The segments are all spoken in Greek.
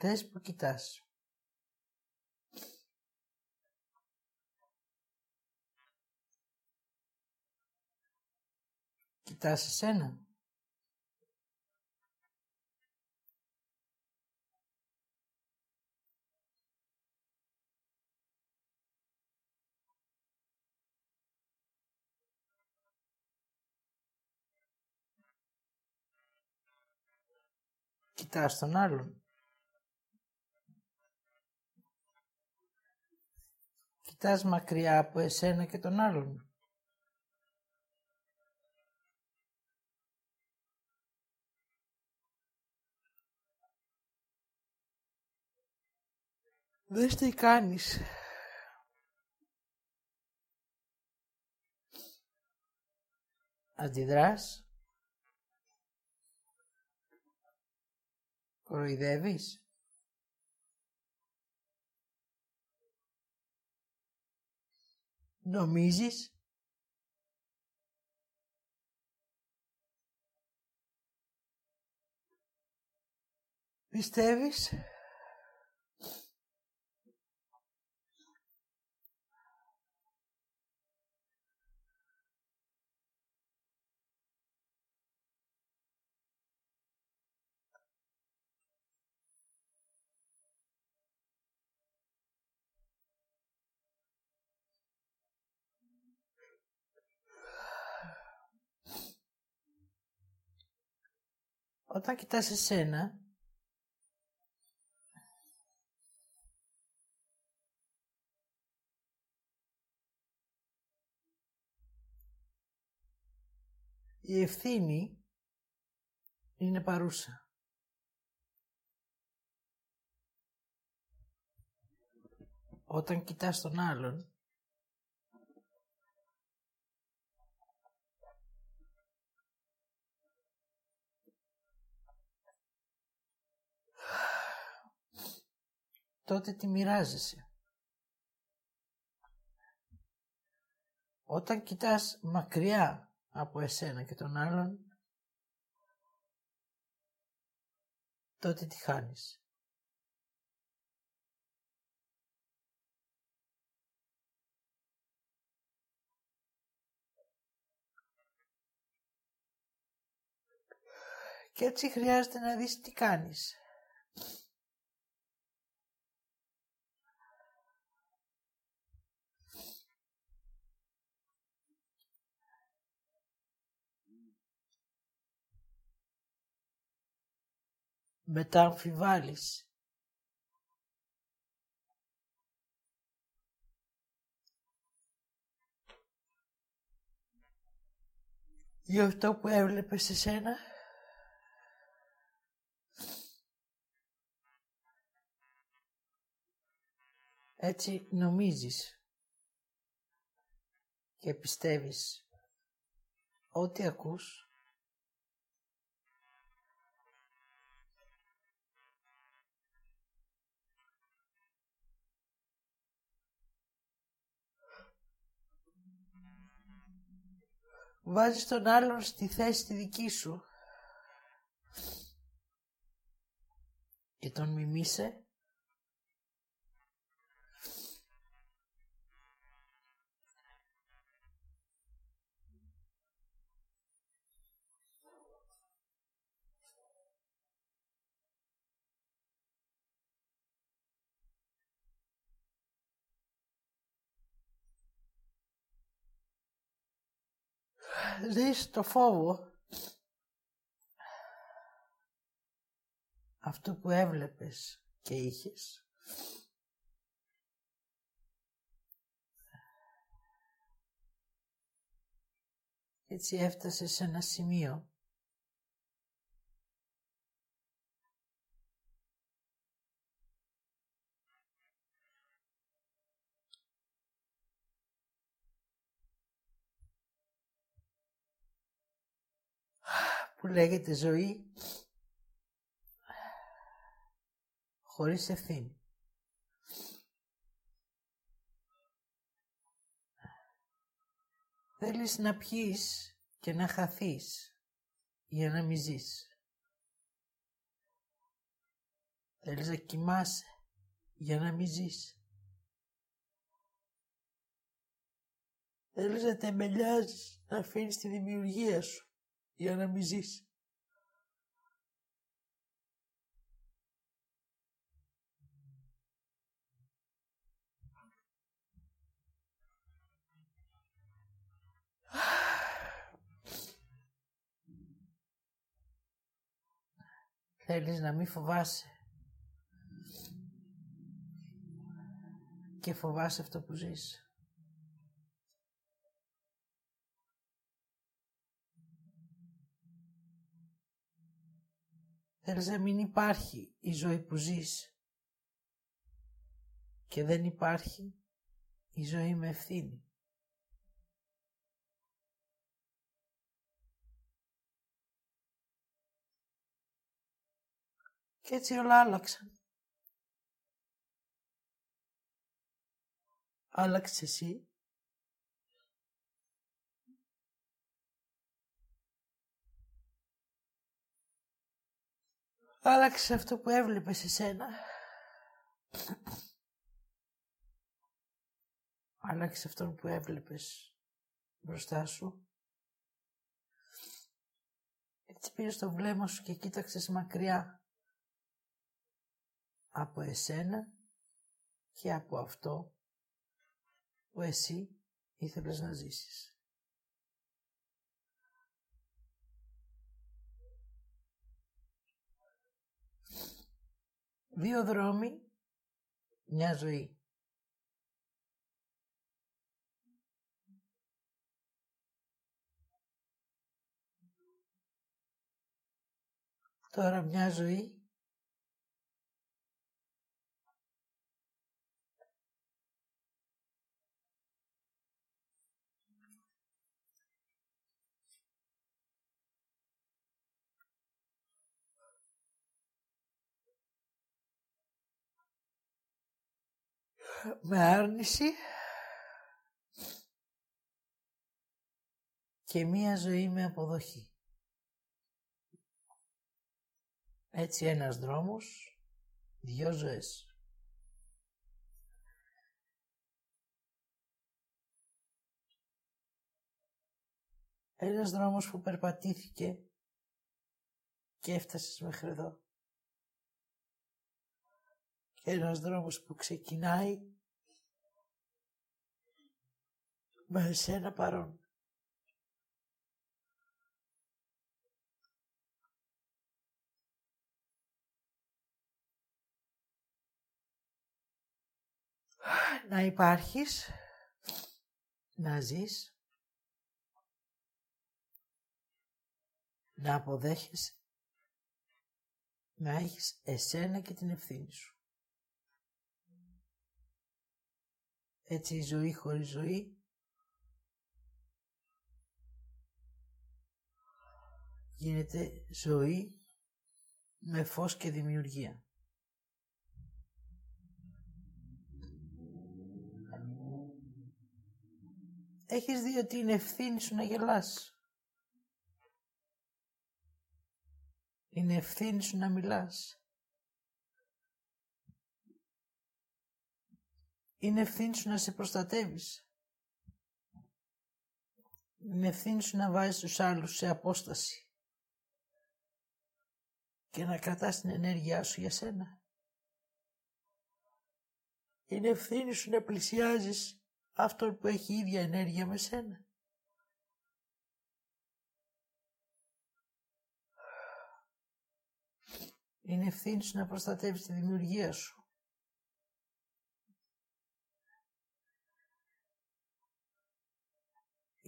Δες που κοιτάς. Κοιτάς εσένα. Κοιτάς τον άλλον. Κοιτάς μακριά από εσένα και τον άλλον. Δες τι κάνεις. Αντιδράς. Κοροϊδεύεις. Νομίζεις; Πιστεύεις; Όταν κοιτάς εσένα, η ευθύνη είναι παρούσα. Όταν κοιτάς τον άλλον, τότε τη μοιράζεσαι. Όταν κοιτάς μακριά από εσένα και τον άλλον, τότε τη χάνεις. Και έτσι χρειάζεται να δεις τι κάνεις. Μετά αμφιβάλλεις. Για αυτό που έβλεπες σε σένα. Έτσι νομίζεις και πιστεύεις ό,τι ακούς Βάζεις τον άλλον στη θέση τη δική σου. Και τον μιμήσε ζεις το φόβο αυτό που έβλεπες και είχες. Έτσι έφτασε σε ένα σημείο που λέγεται ζωή χωρίς ευθύνη. Θέλεις να πιείς και να χαθείς για να μη ζεις. Θέλεις να κοιμάσαι για να μην ζεις. Θέλεις να τεμπελιάζεις, να αφήνεις τη δημιουργία σου για να μην ζεις. Θέλεις να μην φοβάσαι. Και φοβάσαι αυτό που ζεις. Θέλεις να μην υπάρχει η ζωή που ζεις. Και δεν υπάρχει η ζωή με ευθύνη. Και έτσι όλα άλλαξαν. Άλλαξες εσύ. Άλλαξε αυτό που έβλεπες εσένα. Άλλαξε αυτό που έβλεπες μπροστά σου. Έτσι πήρες το βλέμμα σου και κοίταξες μακριά από εσένα και από αυτό που εσύ ήθελες να ζήσεις. Δύο δρόμοι, μια ζωή. Τώρα μια ζωή με άρνηση και μία ζωή με αποδοχή. Έτσι ένας δρόμος, δυο ζωές. Ένας δρόμος που περπατήθηκε και έφτασες μέχρι εδώ ένας δρόμος που ξεκινάει με εσένα παρόν. Να υπάρχεις, να ζεις, να αποδέχεσαι, να έχεις εσένα και την ευθύνη σου. Έτσι η ζωή χωρίς ζωή γίνεται ζωή με φως και δημιουργία. Έχεις δει ότι είναι ευθύνη σου να γελάς. Είναι ευθύνη σου να μιλάς. Είναι ευθύνη σου να σε προστατεύεις. Είναι ευθύνη σου να βάζεις τους άλλους σε απόσταση και να κρατάς την ενέργειά σου για σένα. Είναι ευθύνη σου να πλησιάζεις αυτόν που έχει ίδια ενέργεια με σένα. Είναι ευθύνη σου να προστατεύεις τη δημιουργία σου.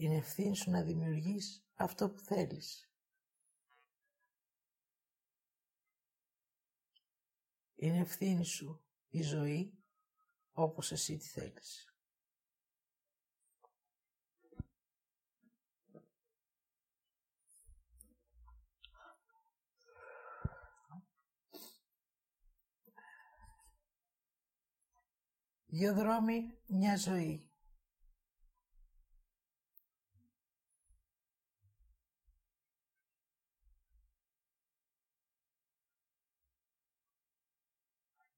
Είναι ευθύνη σου να δημιουργείς αυτό που θέλεις. Είναι ευθύνη σου η ζωή όπως εσύ τη θέλεις. Δύο δρόμοι, μια ζωή.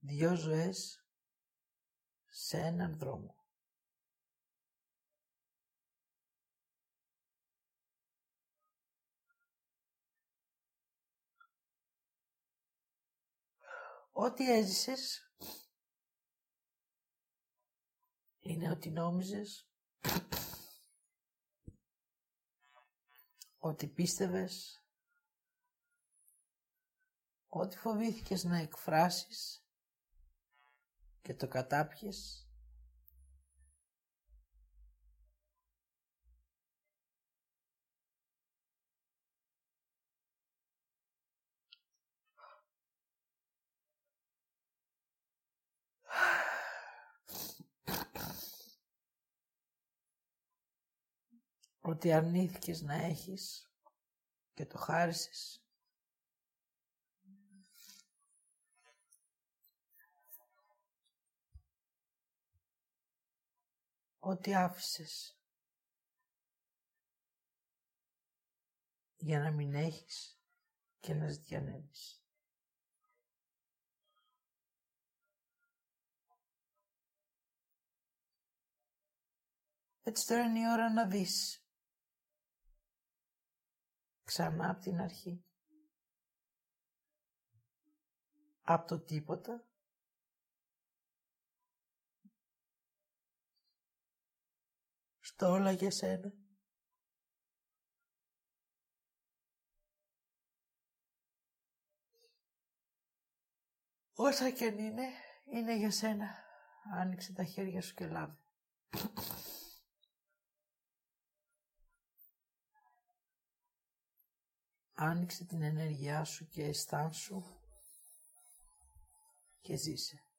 Δυο ζωές σε έναν δρόμο. Ό,τι έζησες είναι ότι νόμιζες ότι πίστευες ότι φοβήθηκες να εκφράσεις και το κατάπιες ότι αρνήθηκες να έχεις και το χάρισες. Ότι άφησες για να μην έχεις και να ζητιανεύεις. Έτσι τώρα είναι η ώρα να δεις ξανά από την αρχή. Από το τίποτα. Στο όλα για σένα. Όσα και αν είναι, είναι για σένα. Άνοιξε τα χέρια σου και λάβει. Άνοιξε την ενέργειά σου και αισθάνσου και ζήσε.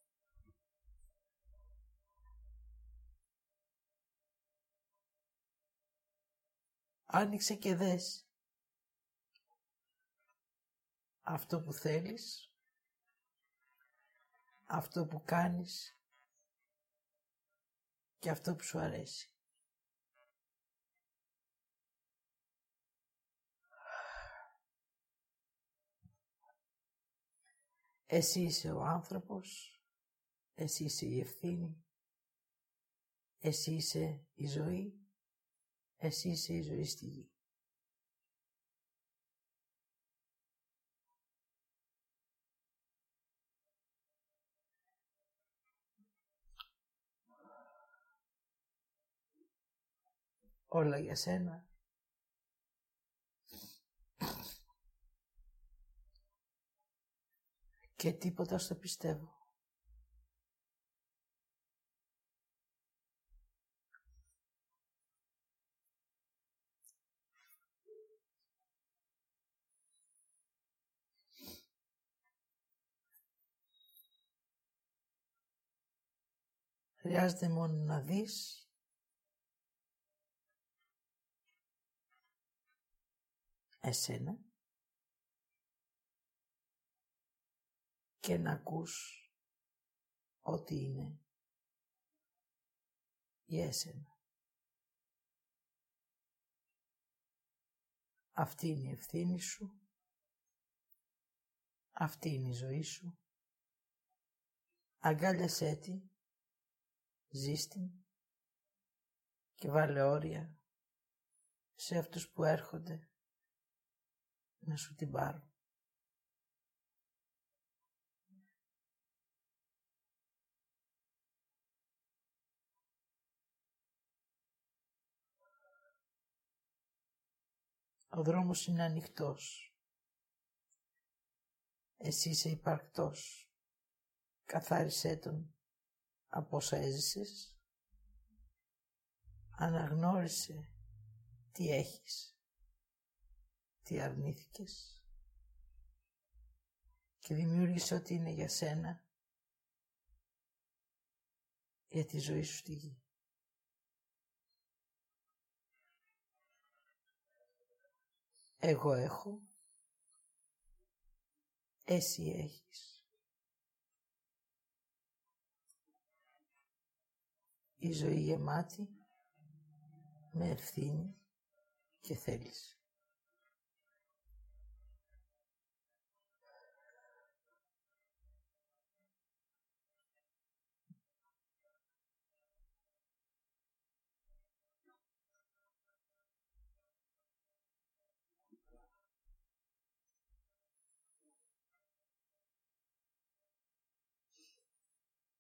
Άνοιξε και δες αυτό που θέλεις, αυτό που κάνεις και αυτό που σου αρέσει. Εσύ είσαι ο άνθρωπος, εσύ είσαι η ευθύνη, εσύ είσαι η ζωή, εσύ είσαι η ζωή στη γη. Όλα για σένα και τίποτα στο πιστεύω. Χρειάζεται μόνο να δεις εσένα και να ακούς ό,τι είναι για εσένα. Αυτή είναι η ευθύνη σου. Αυτή είναι η ζωή σου. Αγκάλιασέ τη, ζήστη και βάλε όρια σε αυτούς που έρχονται να σου την πάρουν. Ο δρόμος είναι ανοιχτός. Εσύ είσαι υπαρκτός. Καθάρισέ τον από όσα έζησες. Αναγνώρισε τι έχεις. Τι αρνήθηκες. Και δημιούργησε ό,τι είναι για σένα. Για τη ζωή σου στη γη. Εγώ έχω. Εσύ έχεις. η ζωή γεμάτη με ευθύνη και θέληση.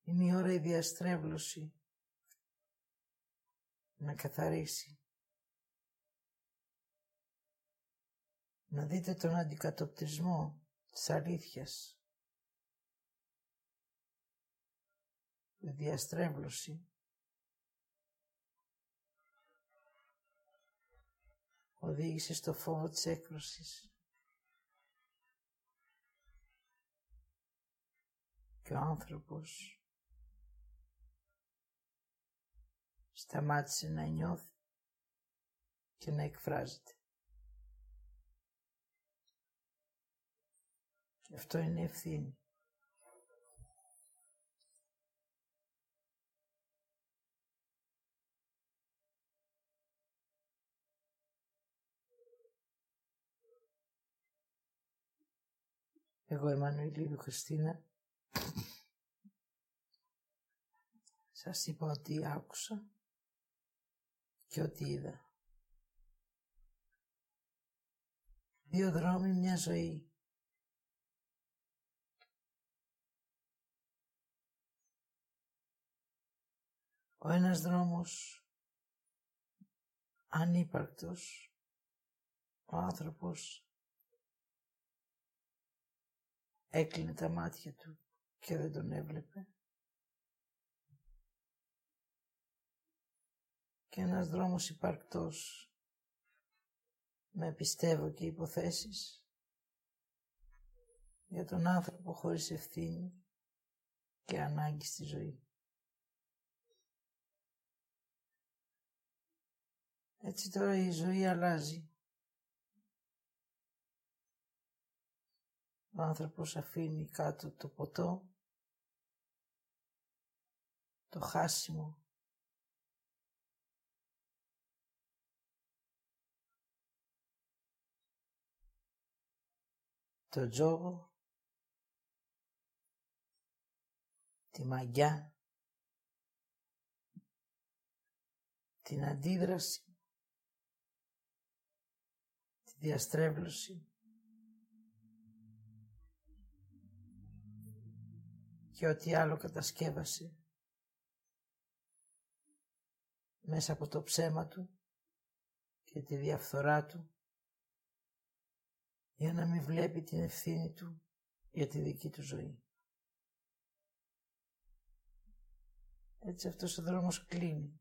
Είναι ώρα η διαστρέβλωση να καθαρίσει. Να δείτε τον αντικατοπτρισμό της αλήθειας. Η διαστρέβλωση οδήγησε στο φόβο της έκπλωσης. Και ο άνθρωπος σταμάτησε να νιώθει και να εκφράζεται. Και αυτό είναι ευθύνη. Εγώ, Εμμανουήλ Χριστίνα, σας είπα ότι άκουσα και ό,τι είδα. Δύο δρόμοι, μια ζωή. Ο ένας δρόμος ανύπαρκτος, ο άνθρωπος έκλεινε τα μάτια του και δεν τον έβλεπε. Και ένας δρόμος υπαρκτός με πιστεύω και υποθέσεις για τον άνθρωπο χωρίς ευθύνη και ανάγκη στη ζωή. Έτσι τώρα η ζωή αλλάζει. Ο άνθρωπος αφήνει κάτω το ποτό, το χάσιμο το τζόγο, τη μαγιά, την αντίδραση, τη διαστρέβλωση και ό,τι άλλο κατασκεύασε μέσα από το ψέμα του και τη διαφθορά του για να μην βλέπει την ευθύνη του για τη δική του ζωή. Έτσι αυτός ο δρόμος κλείνει.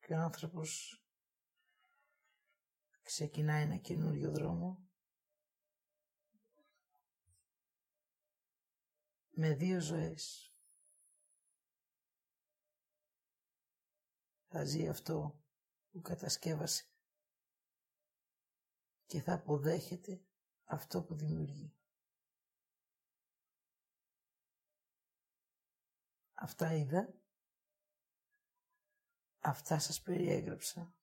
Και ο άνθρωπος ξεκινάει ένα καινούριο δρόμο με δύο ζωές. Θα ζει αυτό που κατασκεύασε και θα αποδέχεται αυτό που δημιουργεί. Αυτά είδα, αυτά σας περιέγραψα.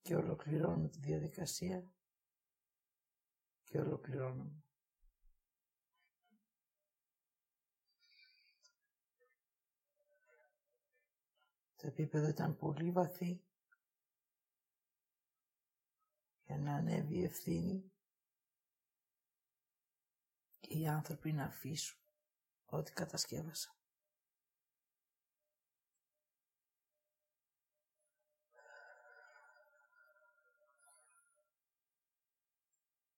Και ολοκληρώνω τη διαδικασία και ολοκληρώνω. Το επίπεδο ήταν πολύ βαθύ για να ανέβει η ευθύνη και οι άνθρωποι να αφήσουν ό,τι κατασκεύασαν.